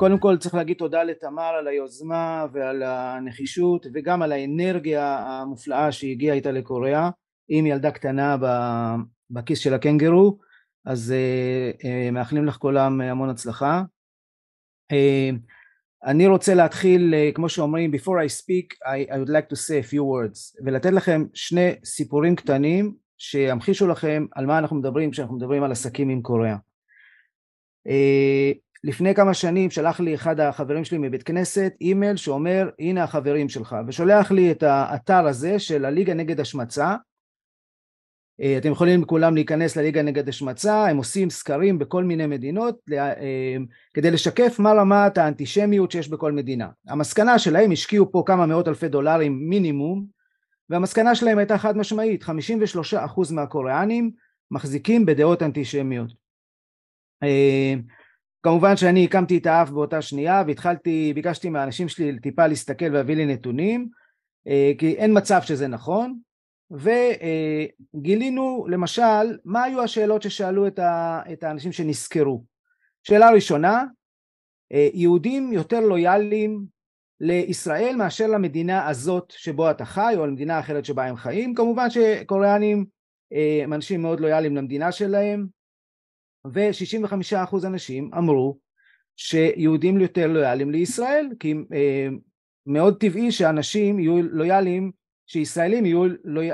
קודם כל צריך להגיד תודה לתמר על היוזמה ועל הנחישות וגם על האנרגיה המופלאה שהגיעה איתה לקוריאה. עם ילדה קטנה בכיס של הקנגרו אז מאחלים לך כולם המון הצלחה. אני רוצה להתחיל כמו שאומרים before I speak I, I would like to say a few words ולתת לכם שני סיפורים קטנים שימחישו לכם על מה אנחנו מדברים כשאנחנו מדברים על עסקים עם קוריאה לפני כמה שנים שלח לי אחד החברים שלי מבית כנסת אימייל שאומר הנה החברים שלך ושולח לי את האתר הזה של הליגה נגד השמצה. אה, אתם יכולים כולם להיכנס לליגה נגד השמצה הם עושים סקרים בכל מיני מדינות אה, כדי לשקף מה רמת האנטישמיות שיש בכל מדינה. המסקנה שלהם השקיעו פה כמה מאות אלפי דולרים מינימום והמסקנה שלהם הייתה חד משמעית 53% מהקוריאנים מחזיקים בדעות אנטישמיות. אה, כמובן שאני הקמתי את האף באותה שנייה והתחלתי, ביקשתי מהאנשים שלי טיפה להסתכל ולהביא לי נתונים אה, כי אין מצב שזה נכון וגילינו למשל מה היו השאלות ששאלו את האנשים שנזכרו שאלה ראשונה אה, יהודים יותר לויאליים לישראל מאשר למדינה הזאת שבו אתה חי או למדינה אחרת שבה הם חיים. כמובן שקוריאנים אה, הם אנשים מאוד לויאליים למדינה שלהם ו-65% אנשים אמרו שיהודים יותר לויאליים לישראל כי אה, מאוד טבעי שאנשים יהיו לויאליים שישראלים יהיו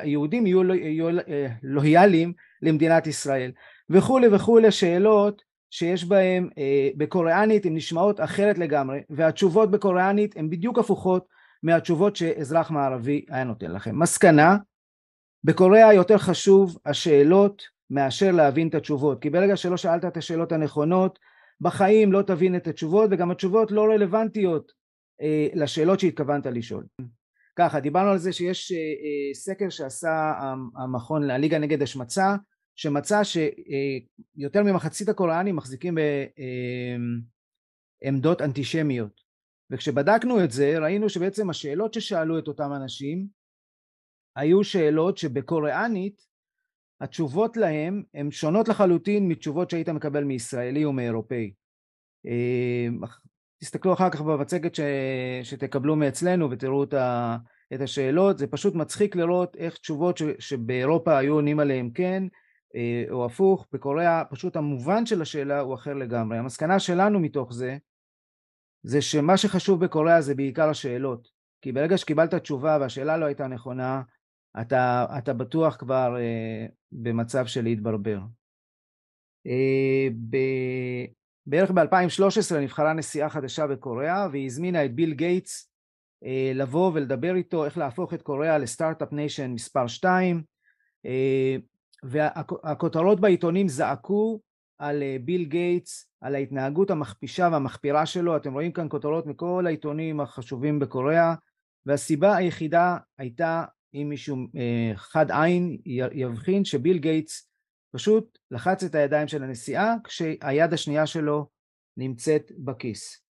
יהודים יהיו אה, לויאליים למדינת ישראל. וכולי וכולי שאלות שיש בהם אה, בקוריאנית הן נשמעות אחרת לגמרי והתשובות בקוריאנית הן בדיוק הפוכות מהתשובות שאזרח מערבי היה נותן לכם. מסקנה בקוריאה יותר חשוב השאלות מאשר להבין את התשובות. כי ברגע שלא שאלת את השאלות הנכונות בחיים לא תבין את התשובות וגם התשובות לא רלוונטיות אה, לשאלות שהתכוונת לשאול. ככה דיברנו על זה שיש אה, אה, סקר שעשה המכון הליגה נגד השמצה שמצא שיותר אה, ממחצית הקוראנים מחזיקים בעמדות אה, אנטישמיות. וכשבדקנו את זה ראינו שבעצם השאלות ששאלו את אותם אנשים היו שאלות שבקוריאנית התשובות להם הן שונות לחלוטין מתשובות שהיית מקבל מישראלי או מאירופאי. אה, תסתכלו אחר כך במצגת ש... שתקבלו מאצלנו ותראו את, ה... את השאלות, זה פשוט מצחיק לראות איך תשובות ש... שבאירופה היו עונים עליהן כן אה, או הפוך, בקוריאה פשוט המובן של השאלה הוא אחר לגמרי. המסקנה שלנו מתוך זה זה שמה שחשוב בקוריאה זה בעיקר השאלות כי ברגע שקיבלת תשובה והשאלה לא הייתה נכונה אתה, אתה בטוח כבר אה, במצב של להתברבר. אה, ב, בערך ב-2013 נבחרה נשיאה חדשה בקוריאה והיא הזמינה את ביל גייטס אה, לבוא ולדבר איתו איך להפוך את קוריאה ל start-up nation מספר 2 אה, והכותרות בעיתונים זעקו על ביל גייטס, על ההתנהגות המכפישה והמחפירה שלו, אתם רואים כאן כותרות מכל העיתונים החשובים בקוריאה והסיבה היחידה הייתה אם מישהו אה, חד עין יבחין שביל גייטס פשוט לחץ את הידיים של הנשיאה כשהיד השנייה שלו נמצאת בכיס.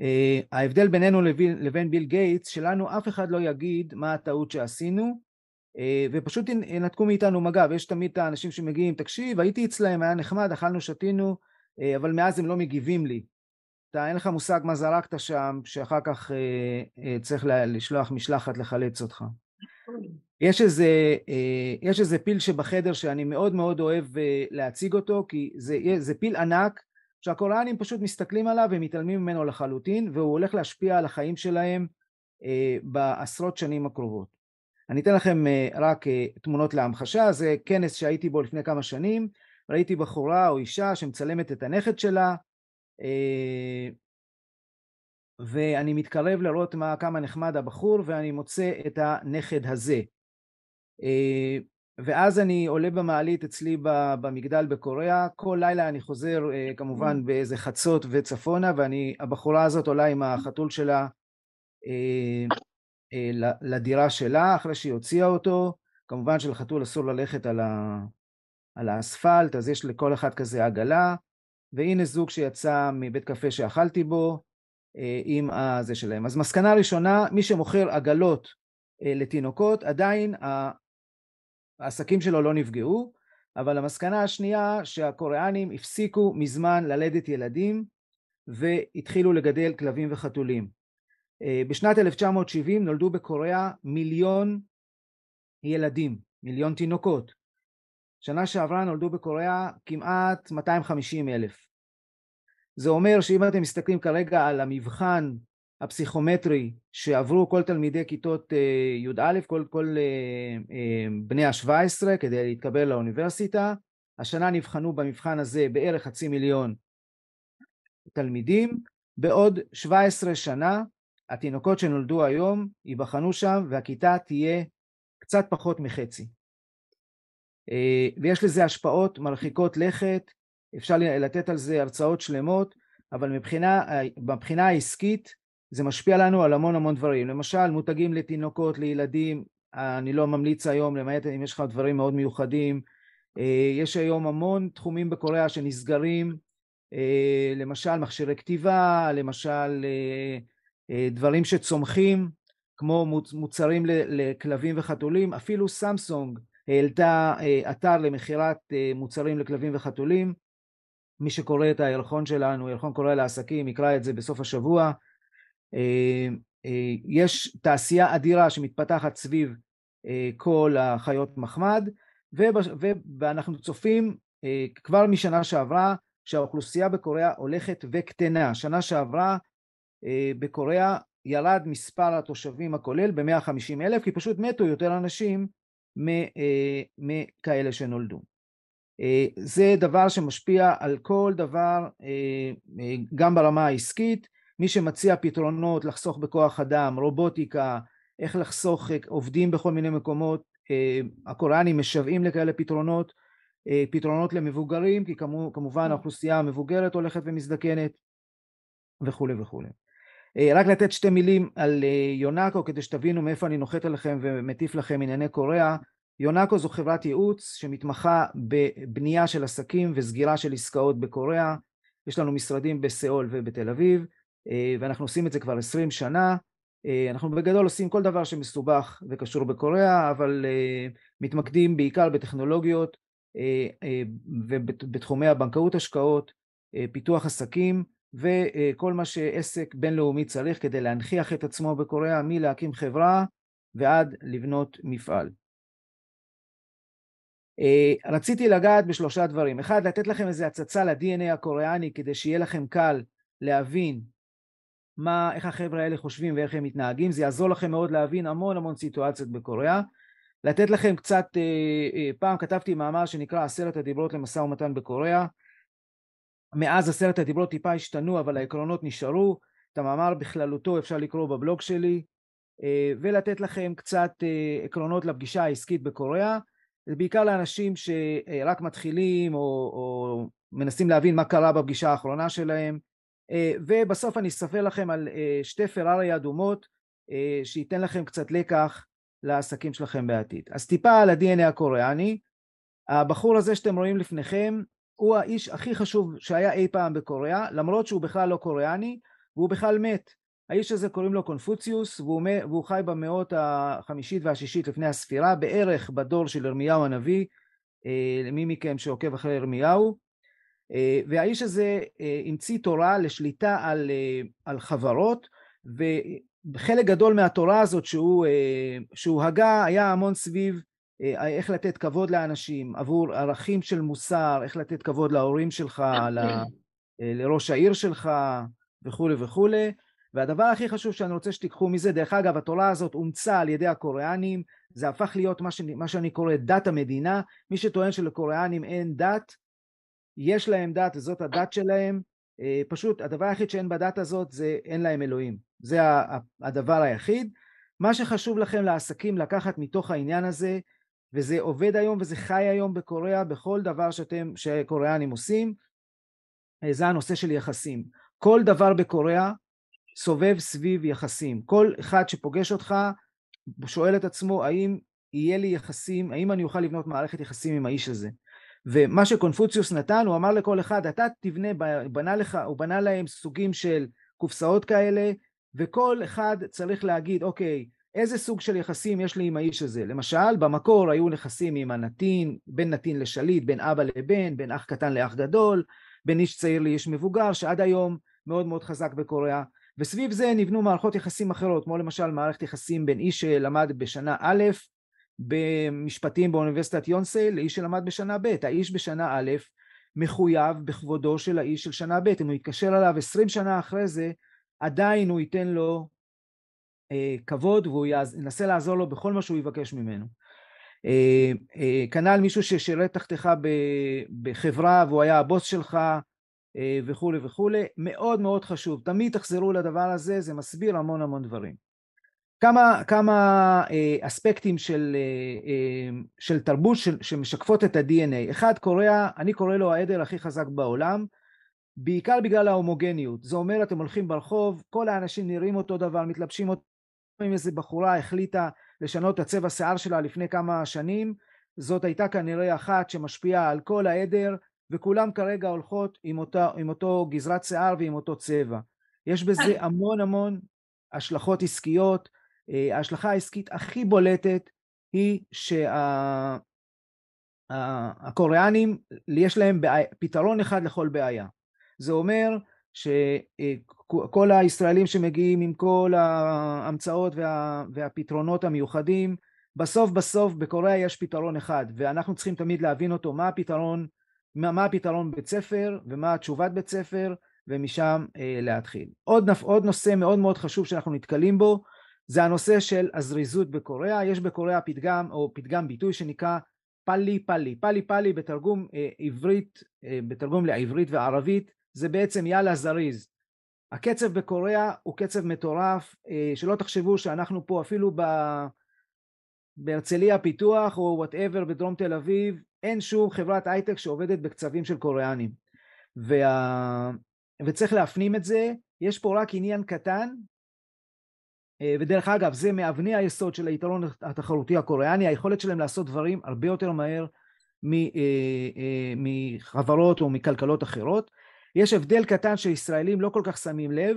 אה, ההבדל בינינו לבין, לבין ביל גייטס שלנו אף אחד לא יגיד מה הטעות שעשינו אה, ופשוט ינתקו מאיתנו מגע ויש תמיד את האנשים שמגיעים תקשיב הייתי אצלהם היה נחמד אכלנו שתינו אבל מאז הם לא מגיבים לי אתה אין לך מושג מה זרקת שם, שאחר כך אה, אה, צריך לשלוח משלחת לחלץ אותך. יש איזה, אה, יש איזה פיל שבחדר שאני מאוד מאוד אוהב אה, להציג אותו, כי זה, זה פיל ענק שהקוראנים פשוט מסתכלים עליו ומתעלמים ממנו לחלוטין, והוא הולך להשפיע על החיים שלהם אה, בעשרות שנים הקרובות. אני אתן לכם אה, רק אה, תמונות להמחשה, זה כנס שהייתי בו לפני כמה שנים, ראיתי בחורה או אישה שמצלמת את הנכד שלה, אה, ואני מתקרב לראות מה, כמה נחמד הבחור ואני מוצא את הנכד הזה. אה, ואז אני עולה במעלית אצלי במגדל בקוריאה, כל לילה אני חוזר אה, כמובן mm. באיזה חצות וצפונה ואני, הבחורה הזאת עולה עם החתול שלה לדירה שלה אחרי שהיא הוציאה אותו, כמובן שלחתול אסור ללכת על, ה, על האספלט אז יש לכל אחד כזה עגלה והנה זוג שיצא מבית קפה שאכלתי בו אה, עם הזה שלהם. אז מסקנה ראשונה, מי שמוכר עגלות אה, לתינוקות עדיין העסקים שלו לא נפגעו, אבל המסקנה השנייה שהקוריאנים הפסיקו מזמן ללדת ילדים והתחילו לגדל כלבים וחתולים. בשנת 1970 נולדו בקוריאה מיליון ילדים, מיליון תינוקות. שנה שעברה נולדו בקוריאה כמעט 250 אלף. זה אומר שאם אתם מסתכלים כרגע על המבחן הפסיכומטרי שעברו כל תלמידי כיתות אה, י"א, כל, כל אה, אה, בני ה-17 כדי להתקבל לאוניברסיטה, השנה נבחנו במבחן הזה בערך חצי מיליון תלמידים, בעוד 17 שנה התינוקות שנולדו היום ייבחנו שם והכיתה תהיה קצת פחות מחצי. ויש לזה השפעות מרחיקות לכת, אפשר לתת על זה הרצאות שלמות, אבל מבחינה, מבחינה העסקית זה משפיע לנו על המון המון דברים. למשל, מותגים לתינוקות, לילדים, אני לא ממליץ היום, למעט אם יש לך דברים מאוד מיוחדים. יש היום המון תחומים בקוריאה שנסגרים, למשל מכשירי כתיבה, למשל דברים שצומחים, כמו מוצרים לכלבים וחתולים, אפילו סמסונג העלתה אתר למכירת מוצרים לכלבים וחתולים. מי שקורא את הירחון שלנו, ירחון קורא לעסקים, יקרא את זה בסוף השבוע. אה, אה, יש תעשייה אדירה שמתפתחת סביב אה, כל החיות מחמד, ואנחנו צופים כבר משנה שעברה שהאוכלוסייה בקוריאה הולכת וקטנה. שנה שעברה בקוריאה ירד מספר התושבים הכולל ב-150 אלף, כי פשוט מתו יותר אנשים מכאלה שנולדו. זה דבר שמשפיע על כל דבר, גם ברמה העסקית, מי שמציע פתרונות לחסוך בכוח אדם, רובוטיקה, איך לחסוך עובדים בכל מיני מקומות, הקוריאנים משוועים לכאלה פתרונות, פתרונות למבוגרים, כי כמובן האוכלוסייה המבוגרת הולכת ומזדקנת וכולי וכולי. רק לתת שתי מילים על יונאקו כדי שתבינו מאיפה אני נוחת עליכם ומטיף לכם ענייני קוריאה. יונאקו זו חברת ייעוץ שמתמחה בבנייה של עסקים וסגירה של עסקאות בקוריאה. יש לנו משרדים בסיאול ובתל אביב. אה, ואנחנו עושים את זה כבר עשרים שנה. אה, אנחנו בגדול עושים כל דבר שמסובך וקשור בקוריאה, אבל אה, מתמקדים בעיקר בטכנולוגיות ובתחומי הבנקאות השקעות, פיתוח עסקים וכל מה שעסק בינלאומי צריך כדי להנכיח את עצמו בקוריאה, מלהקים חברה ועד לבנות מפעל. רציתי לגעת בשלושה דברים. אחד, לתת לכם איזה הצצה ל-DNA הקוריאני כדי שיהיה לכם קל להבין מה, איך החבר'ה האלה חושבים ואיך הם מתנהגים, זה יעזור לכם מאוד להבין המון המון סיטואציות בקוריאה. לתת לכם קצת, אה, אה, פעם כתבתי מאמר שנקרא עשרת הדיברות למשא ומתן בקוריאה. מאז עשרת הדיברות טיפה השתנו אבל העקרונות נשארו, את המאמר בכללותו אפשר לקרוא בבלוג שלי, אה, ולתת לכם קצת עקרונות לפגישה העסקית בקוריאה, זה בעיקר לאנשים שרק מתחילים או, או מנסים להבין מה קרה בפגישה האחרונה שלהם, אה, ובסוף אני אספר לכם על אה, שתי פרארי אדומות אה, שייתן לכם קצת לקח לעסקים שלכם בעתיד. אז טיפה על ה-DNA הקוריאני, הבחור הזה שאתם רואים לפניכם הוא האיש הכי חשוב שהיה אי פעם בקוריאה, למרות שהוא בכלל לא קוריאני והוא בכלל מת. האיש הזה קוראים לו קונפוציוס והוא, והוא חי במאות החמישית והשישית לפני הספירה, בערך בדור של ירמיהו הנביא, למי מכם שעוקב אחרי ירמיהו. אה, והאיש הזה אה, המציא תורה לשליטה על, אה, על חברות וחלק גדול מהתורה הזאת שהוא, שהוא הגה היה המון סביב איך לתת כבוד לאנשים עבור ערכים של מוסר, איך לתת כבוד להורים שלך, לראש העיר שלך וכולי וכולי. והדבר הכי חשוב שאני רוצה שתיקחו מזה, דרך אגב התורה הזאת אומצה על ידי הקוריאנים, זה הפך להיות מה שאני, מה שאני קורא דת המדינה, מי שטוען שלקוריאנים אין דת יש להם דת וזאת הדת שלהם, אה, פשוט הדבר היחיד שאין בדת הזאת זה אין להם אלוהים, זה הדבר היחיד. מה שחשוב לכם לעסקים לקחת מתוך העניין הזה, וזה עובד היום וזה חי היום בקוריאה בכל דבר שאתם, שקוריאנים עושים, אה, זה הנושא של יחסים. כל דבר בקוריאה סובב סביב יחסים. כל אחד שפוגש אותך שואל את עצמו האם יהיה לי יחסים, האם אני אוכל לבנות מערכת יחסים עם האיש הזה. ומה שקונפוציוס נתן, הוא אמר לכל אחד, אתה תבנה, בנה לך, הוא בנה להם סוגים של קופסאות כאלה, וכל אחד צריך להגיד, אוקיי, איזה סוג של יחסים יש לי עם האיש הזה? למשל, במקור היו נכסים עם הנתין, בין נתין לשליט, בין אבא לבן, בין אח קטן לאח גדול, בין איש צעיר לאיש מבוגר, שעד היום מאוד מאוד חזק בקוריאה וסביב זה נבנו מערכות יחסים אחרות כמו למשל מערכת יחסים בין איש שלמד בשנה א' במשפטים באוניברסיטת יונסי לאיש שלמד בשנה ב' האיש בשנה א' מחויב בכבודו של האיש של שנה ב' אם הוא יתקשר אליו עשרים שנה אחרי זה עדיין הוא ייתן לו כבוד והוא ינסה לעזור לו בכל מה שהוא יבקש ממנו. אה, אה, כנ"ל מישהו ששירת תחתיך בחברה והוא היה הבוס שלך וכולי וכולי, מאוד מאוד חשוב, תמיד תחזרו לדבר הזה, זה מסביר המון המון דברים. כמה, כמה אספקטים של, של תרבות שמשקפות את ה-DNA. אחד, קוריאה, אני קורא לו העדר הכי חזק בעולם, בעיקר בגלל ההומוגניות. זה אומר, אתם הולכים ברחוב, כל האנשים נראים אותו דבר, מתלבשים אותו אם איזה בחורה החליטה לשנות את הצבע שיער שלה לפני כמה שנים, זאת הייתה כנראה אחת שמשפיעה על כל העדר, וכולם כרגע הולכות עם, אותה, עם אותו גזרת שיער ועם אותו צבע. יש בזה המון המון השלכות עסקיות. אה, ההשלכה העסקית הכי בולטת היא שהקוריאנים, שה, יש להם בעיה, פתרון אחד לכל בעיה. זה אומר ש... כל הישראלים שמגיעים עם כל ההמצאות וה, והפתרונות המיוחדים, בסוף בסוף בקוריאה יש פתרון אחד, ואנחנו צריכים תמיד להבין אותו, מה הפתרון, מה, מה הפתרון בבית ספר, ומה התשובת בית ספר, ומשם אה, להתחיל. עוד, עוד נושא מאוד מאוד חשוב שאנחנו נתקלים בו, זה הנושא של הזריזות בקוריאה. יש בקוריאה פתגם, או פתגם ביטוי שנקרא פאלי פאלי. פאלי פאלי בתרגום אה, עברית, אה, בתרגום לעברית וערבית, זה בעצם יאללה זריז. הקצב בקוריאה הוא קצב מטורף, אה, שלא תחשבו שאנחנו פה אפילו ב... בהרצליה פיתוח או whatever בדרום תל אביב, אין שום חברת הייטק שעובדת בקצבים של קוריאנים. וה... וצריך להפנים את זה, יש פה רק עניין קטן, אה, ודרך אגב זה מאבני היסוד של היתרון התחרותי הקוריאני, היכולת שלהם לעשות דברים הרבה יותר מהר אה, מחברות או מכלכלות אחרות. יש הבדל קטן שישראלים לא כל כך שמים לב,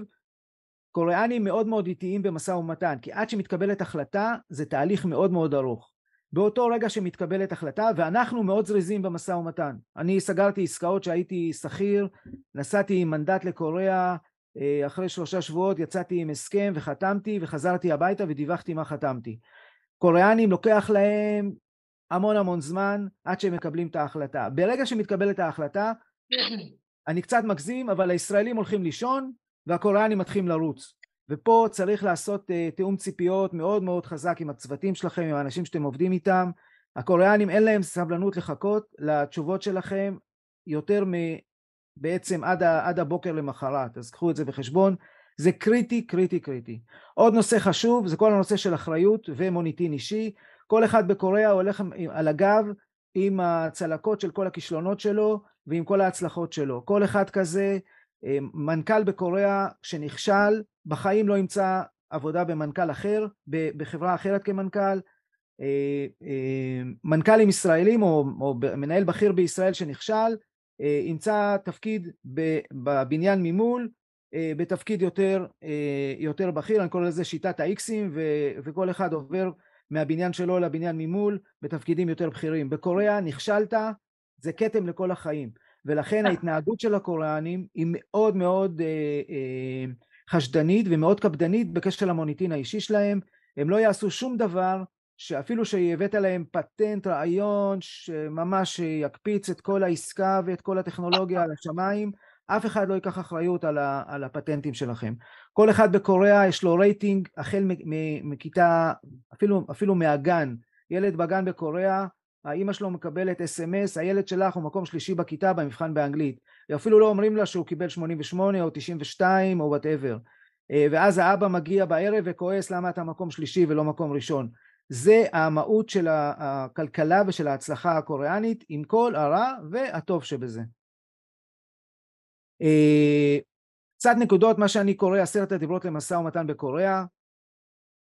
קוריאנים מאוד מאוד איטיים במשא ומתן, כי עד שמתקבלת החלטה זה תהליך מאוד מאוד ארוך. באותו רגע שמתקבלת החלטה, ואנחנו מאוד זריזים במשא ומתן. אני סגרתי עסקאות שהייתי שכיר, נסעתי עם מנדט לקוריאה, אה, אחרי שלושה שבועות יצאתי עם הסכם וחתמתי וחזרתי הביתה ודיווחתי מה חתמתי. קוריאנים לוקח להם המון המון זמן עד שהם מקבלים את ההחלטה. ברגע שמתקבלת ההחלטה, אני קצת מגזים, אבל הישראלים הולכים לישון והקוריאנים מתחילים לרוץ. ופה צריך לעשות uh, תיאום ציפיות מאוד מאוד חזק עם הצוותים שלכם, עם האנשים שאתם עובדים איתם. הקוריאנים אין להם סבלנות לחכות לתשובות שלכם יותר מבעצם עד, עד הבוקר למחרת, אז קחו את זה בחשבון. זה קריטי, קריטי, קריטי. עוד נושא חשוב זה כל הנושא של אחריות ומוניטין אישי. כל אחד בקוריאה הולך על הגב עם הצלקות של כל הכישלונות שלו ועם כל ההצלחות שלו. כל אחד כזה, אה, מנכ"ל בקוריאה שנכשל, בחיים לא ימצא עבודה במנכ"ל אחר, בחברה אחרת כמנכ"ל. אה, אה, מנכ"לים ישראלים או, או מנהל בכיר בישראל שנכשל, ימצא תפקיד בבניין ממול, בתפקיד יותר, יותר בכיר, אני קורא לזה שיטת האיקסים, וכל אחד עובר מהבניין שלו לבניין ממול בתפקידים יותר בכירים. בקוריאה נכשלת, זה כתם לכל החיים, ולכן ההתנהגות של הקוריאנים היא מאוד מאוד אה, אה, חשדנית ומאוד קפדנית בקשר למוניטין האישי שלהם, הם לא יעשו שום דבר שאפילו שהבאת להם פטנט, רעיון שממש יקפיץ את כל העסקה ואת כל הטכנולוגיה על השמיים, אף אחד לא ייקח אחריות על, ה, על הפטנטים שלכם. כל אחד בקוריאה יש לו רייטינג החל מכיתה, אפילו, אפילו מהגן. ילד בגן בקוריאה, האימא שלו מקבלת אס.אם.אס, הילד שלך הוא מקום שלישי בכיתה במבחן באנגלית. אפילו לא אומרים לה שהוא קיבל 88 או 92 או whatever. אה, ואז האבא מגיע בערב וכועס למה אתה מקום שלישי ולא מקום ראשון. זה המהות של הכלכלה ושל ההצלחה הקוריאנית עם כל הרע והטוב שבזה. אה, קצת נקודות, מה שאני קורא עשרת הדיברות למשא ומתן בקוריאה,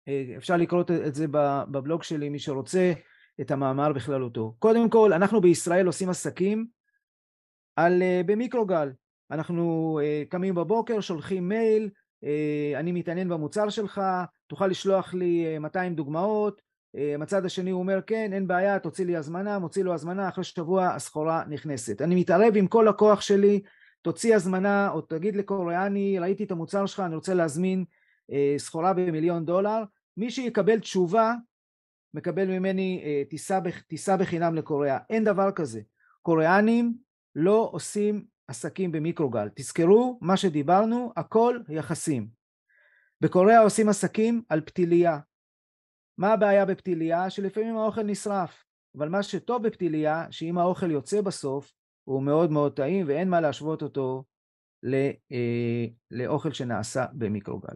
אה, אפשר לקרוא את זה בבלוג שלי מי שרוצה, את המאמר בכללותו. קודם כל, אנחנו בישראל עושים עסקים על, אה, במיקרוגל. אנחנו קמים בבוקר, שולחים מייל, אני מתעניין במוצר שלך, תוכל לשלוח לי 200 דוגמאות, מצד השני הוא אומר כן, אין בעיה, תוציא לי הזמנה, מוציא לו הזמנה, אחרי שבוע הסחורה נכנסת. אני מתערב עם כל הכוח שלי תוציא הזמנה או תגיד לקוריאני ראיתי את המוצר שלך אני רוצה להזמין אה, סחורה במיליון דולר מי שיקבל תשובה מקבל ממני אה, טיסה, טיסה בחינם לקוריאה. אין דבר כזה. קוריאנים לא עושים עסקים במיקרוגל. תזכרו מה שדיברנו הכל יחסים. בקוריאה עושים עסקים על פתיליה. מה הבעיה בפתיליה? שלפעמים האוכל נשרף. אבל מה שטוב בפתיליה שאם האוכל יוצא בסוף הוא מאוד מאוד טעים ואין מה להשוות אותו לא, אה, לאוכל שנעשה במיקרוגל.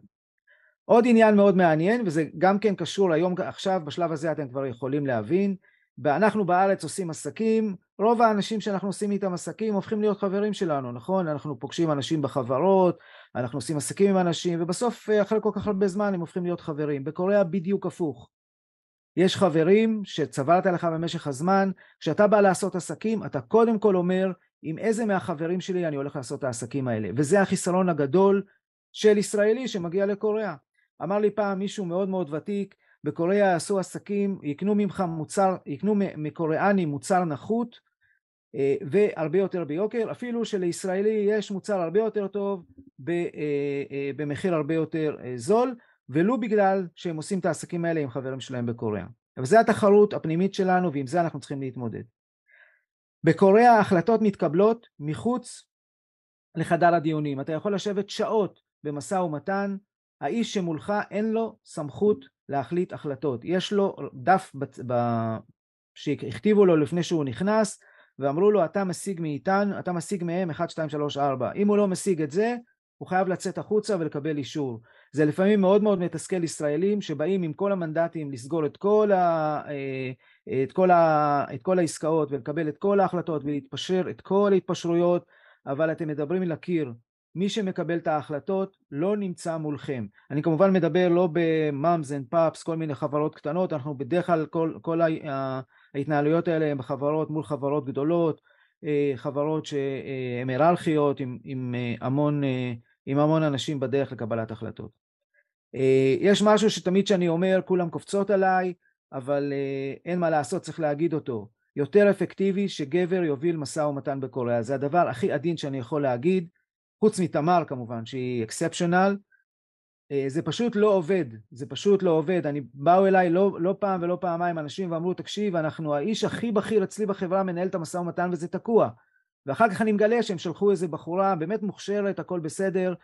עוד עניין מאוד מעניין וזה גם כן קשור היום עכשיו בשלב הזה אתם כבר יכולים להבין ואנחנו בארץ עושים עסקים רוב האנשים שאנחנו עושים איתם עסקים הופכים להיות חברים שלנו נכון אנחנו פוגשים אנשים בחברות אנחנו עושים עסקים עם אנשים ובסוף אחרי כל כך הרבה זמן הם הופכים להיות חברים בקוריאה בדיוק הפוך יש חברים שצברת לך במשך הזמן, כשאתה בא לעשות עסקים, אתה קודם כל אומר, עם איזה מהחברים שלי אני הולך לעשות את העסקים האלה. וזה החיסרון הגדול של ישראלי שמגיע לקוריאה. אמר לי פעם מישהו מאוד מאוד ותיק, בקוריאה יעשו עסקים, יקנו ממך מוצר, יקנו מקוריאני מוצר נחות אה, והרבה יותר ביוקר, אפילו שלישראלי יש מוצר הרבה יותר טוב אה, אה, במחיר הרבה יותר זול, ולו בגלל שהם עושים את העסקים האלה עם חברים שלהם בקוריאה. אבל זו התחרות הפנימית שלנו ועם זה אנחנו צריכים להתמודד. בקוריאה ההחלטות מתקבלות מחוץ לחדר הדיונים. אתה יכול לשבת שעות במשא ומתן, האיש שמולך אין לו סמכות להחליט החלטות. יש לו דף ב... שהכתיבו לו לפני שהוא נכנס ואמרו לו אתה משיג מאיתנו, אתה משיג מהם 1, 2, 3, 4. אם הוא לא משיג את זה, הוא חייב לצאת החוצה ולקבל אישור. זה לפעמים מאוד מאוד מתסכל ישראלים שבאים עם כל המנדטים לסגור את כל, ה, אה, את כל, ה, את כל העסקאות ולקבל את כל ההחלטות ולהתפשר את כל ההתפשרויות, אבל אתם מדברים לקיר. מי שמקבל את ההחלטות לא נמצא מולכם. אני כמובן מדבר לא ב moms and pops, כל מיני חברות קטנות, אנחנו בדרך כלל כל, כל ההתנהלויות האלה הן בחברות מול חברות גדולות, אה, חברות שהן היררכיות עם, עם אה, המון עם המון אנשים בדרך לקבלת החלטות. אה, יש משהו שתמיד שאני אומר כולם קופצות עליי אבל אה, אין מה לעשות צריך להגיד אותו יותר אפקטיבי שגבר יוביל משא ומתן בקוריאה זה הדבר הכי עדין שאני יכול להגיד חוץ מתמר כמובן שהיא אקספשיונל אה, זה פשוט לא עובד זה פשוט לא עובד אני באו אליי לא, לא פעם ולא פעמיים אנשים ואמרו תקשיב אנחנו האיש הכי בכיר אצלי בחברה מנהל את המשא ומתן וזה תקוע ואחר כך אני מגלה שהם שלחו איזה בחורה באמת מוכשרת, הכל בסדר,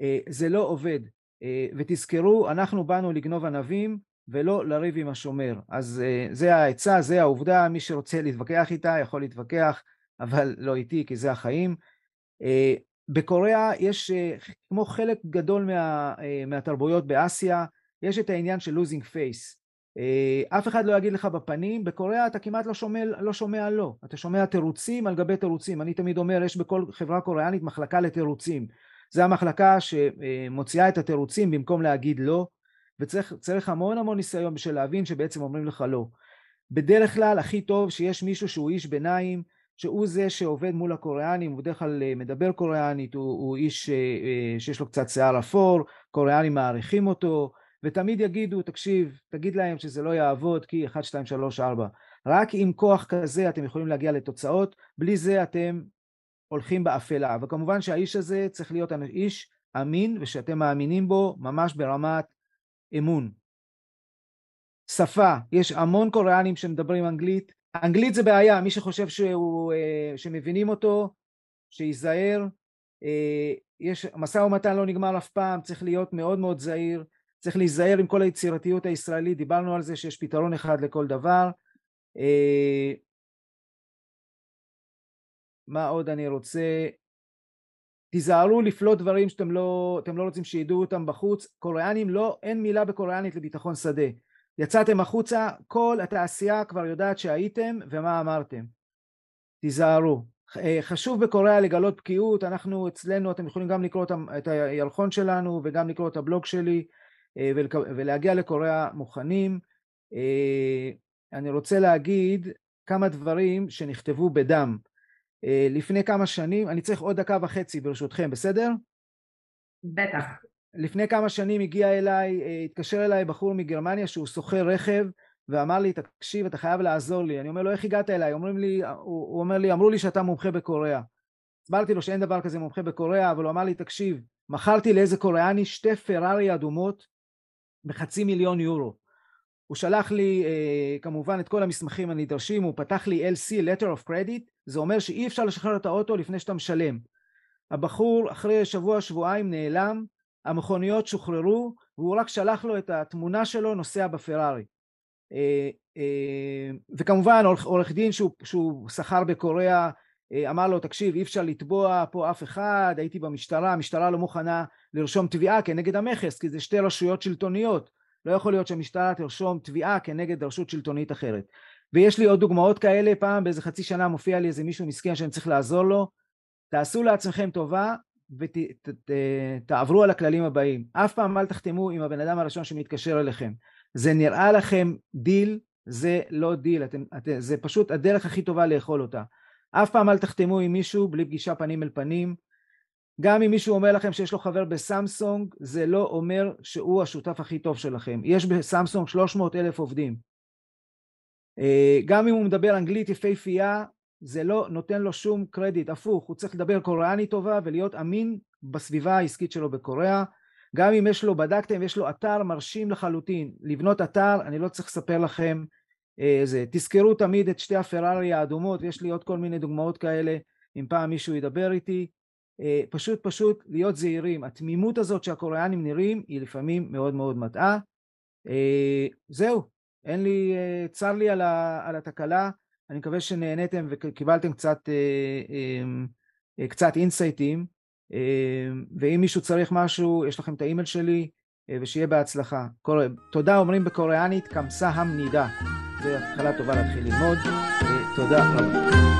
אה, זה לא עובד. אה, ותזכרו, אנחנו באנו לגנוב ענבים ולא לריב עם השומר. אז זה העצה, זה העובדה, מי שרוצה להתווכח איתה יכול להתווכח, אבל לא איתי כי זה החיים. בקוריאה יש, כמו חלק גדול מה, מהתרבויות באסיה, יש את העניין של losing face. אה, אף אחד לא יגיד לך בפנים, בקוריאה אתה כמעט לא שומע לא, שומע לא, אתה שומע תירוצים על גבי תירוצים, אני תמיד אומר יש בכל חברה קוריאנית מחלקה לתירוצים, זה המחלקה שמוציאה את התירוצים במקום להגיד לא, וצריך המון המון ניסיון בשביל להבין שבעצם אומרים לך לא. בדרך כלל הכי טוב שיש מישהו שהוא איש ביניים, שהוא זה שעובד מול הקוריאנים, הוא בדרך כלל אה, מדבר קוריאנית, הוא, הוא איש אה, שיש לו קצת שיער אפור, קוריאנים מעריכים אותו, ותמיד יגידו, תקשיב, תגיד להם שזה לא יעבוד כי 1, 2, 3, 4. רק עם כוח כזה אתם יכולים להגיע לתוצאות, בלי זה אתם הולכים באפלה. וכמובן שהאיש הזה צריך להיות איש אמין ושאתם מאמינים בו ממש ברמת אמון. שפה, יש המון קוריאנים שמדברים אנגלית. אנגלית זה בעיה, מי שחושב שהוא, אה, שמבינים אותו, שייזהר. אה, יש, משא ומתן לא נגמר אף פעם, צריך להיות מאוד מאוד זהיר. צריך להיזהר עם כל היצירתיות הישראלית, דיברנו על זה שיש פתרון אחד לכל דבר. אה, מה עוד אני רוצה? תיזהרו לפלוט דברים שאתם לא, לא רוצים שידעו אותם בחוץ. קוריאנים לא, אין מילה בקוריאנית לביטחון שדה. יצאתם החוצה, כל התעשייה כבר יודעת שהייתם ומה אמרתם. תיזהרו. אה, חשוב בקוריאה לגלות בקיאות, אנחנו אצלנו, אתם יכולים גם לקרוא את הירחון שלנו וגם לקרוא את הבלוג שלי. אה, ולהגיע לקוריאה מוכנים. אה, אני רוצה להגיד כמה דברים שנכתבו בדם. לפני כמה שנים, אני צריך עוד דקה וחצי ברשותכם, בסדר? בטח. לפני כמה שנים הגיע אליי, התקשר אליי בחור מגרמניה שהוא שוכר רכב ואמר לי, תקשיב, אתה חייב לעזור לי. אני אומר לו, איך הגעת אליי? אומרים לי, הוא, הוא אומר לי, אמרו לי שאתה מומחה בקוריאה. הסברתי לו שאין דבר כזה מומחה בקוריאה, אבל הוא אמר לי, תקשיב, מכרתי לאיזה קוריאני שתי פרארי אדומות בחצי מיליון יורו. הוא שלח לי אה, כמובן את כל המסמכים הנדרשים, הוא פתח לי LC, letter of credit, זה אומר שאי אפשר לשחרר את האוטו לפני שאתה משלם. הבחור אחרי שבוע שבועיים נעלם, המכוניות שוחררו, והוא רק שלח לו את התמונה שלו נוסע בפרארי. אה, אה, וכמובן עורך דין שהוא, שהוא שכר בקוריאה אה, אמר לו תקשיב אי אפשר לתבוע פה אף אחד הייתי במשטרה המשטרה לא מוכנה לרשום תביעה כנגד המכס כי זה שתי רשויות שלטוניות. לא יכול להיות שהמשטרה תרשום תביעה כנגד רשות שלטונית אחרת. ויש לי עוד דוגמאות כאלה פעם באיזה חצי שנה מופיע לי איזה מישהו מסכן שאני צריך לעזור לו. תעשו לעצמכם טובה ותעברו על הכללים הבאים. אף פעם אל תחתמו עם הבן אדם הראשון שמתקשר אליכם. זה נראה לכם דיל זה לא דיל. אתם, אתם, זה פשוט הדרך הכי טובה לאכול אותה. אף פעם אל תחתמו עם מישהו בלי פגישה פנים אל פנים. גם אם מישהו אומר לכם שיש לו חבר בסמסונג זה לא אומר שהוא השותף הכי טוב שלכם. יש בסמסונג 300 אלף עובדים. אה, גם אם הוא מדבר אנגלית יפהפייה זה לא נותן לו שום קרדיט. הפוך הוא צריך לדבר קוריאני טובה ולהיות אמין בסביבה העסקית שלו בקוריאה. גם אם יש לו בדקתם יש לו אתר מרשים לחלוטין. לבנות אתר אני לא צריך לספר לכם אה, זה. תזכרו תמיד את שתי הפרארי האדומות יש לי עוד כל מיני דוגמאות כאלה אם פעם מישהו ידבר איתי. אה, פשוט פשוט להיות זהירים. התמימות הזאת שהקוריאנים נראים היא לפעמים מאוד מאוד מטעה. אה, זהו. אין לי צר לי על, ה, על התקלה אני מקווה שנהניתם וקיבלתם קצת קצת אינסייטים ואם מישהו צריך משהו יש לכם את האימייל שלי ושיהיה בהצלחה. תודה אומרים בקוריאנית קמסה המנידה. זו התחלה טובה להתחיל ללמוד. תודה רבה.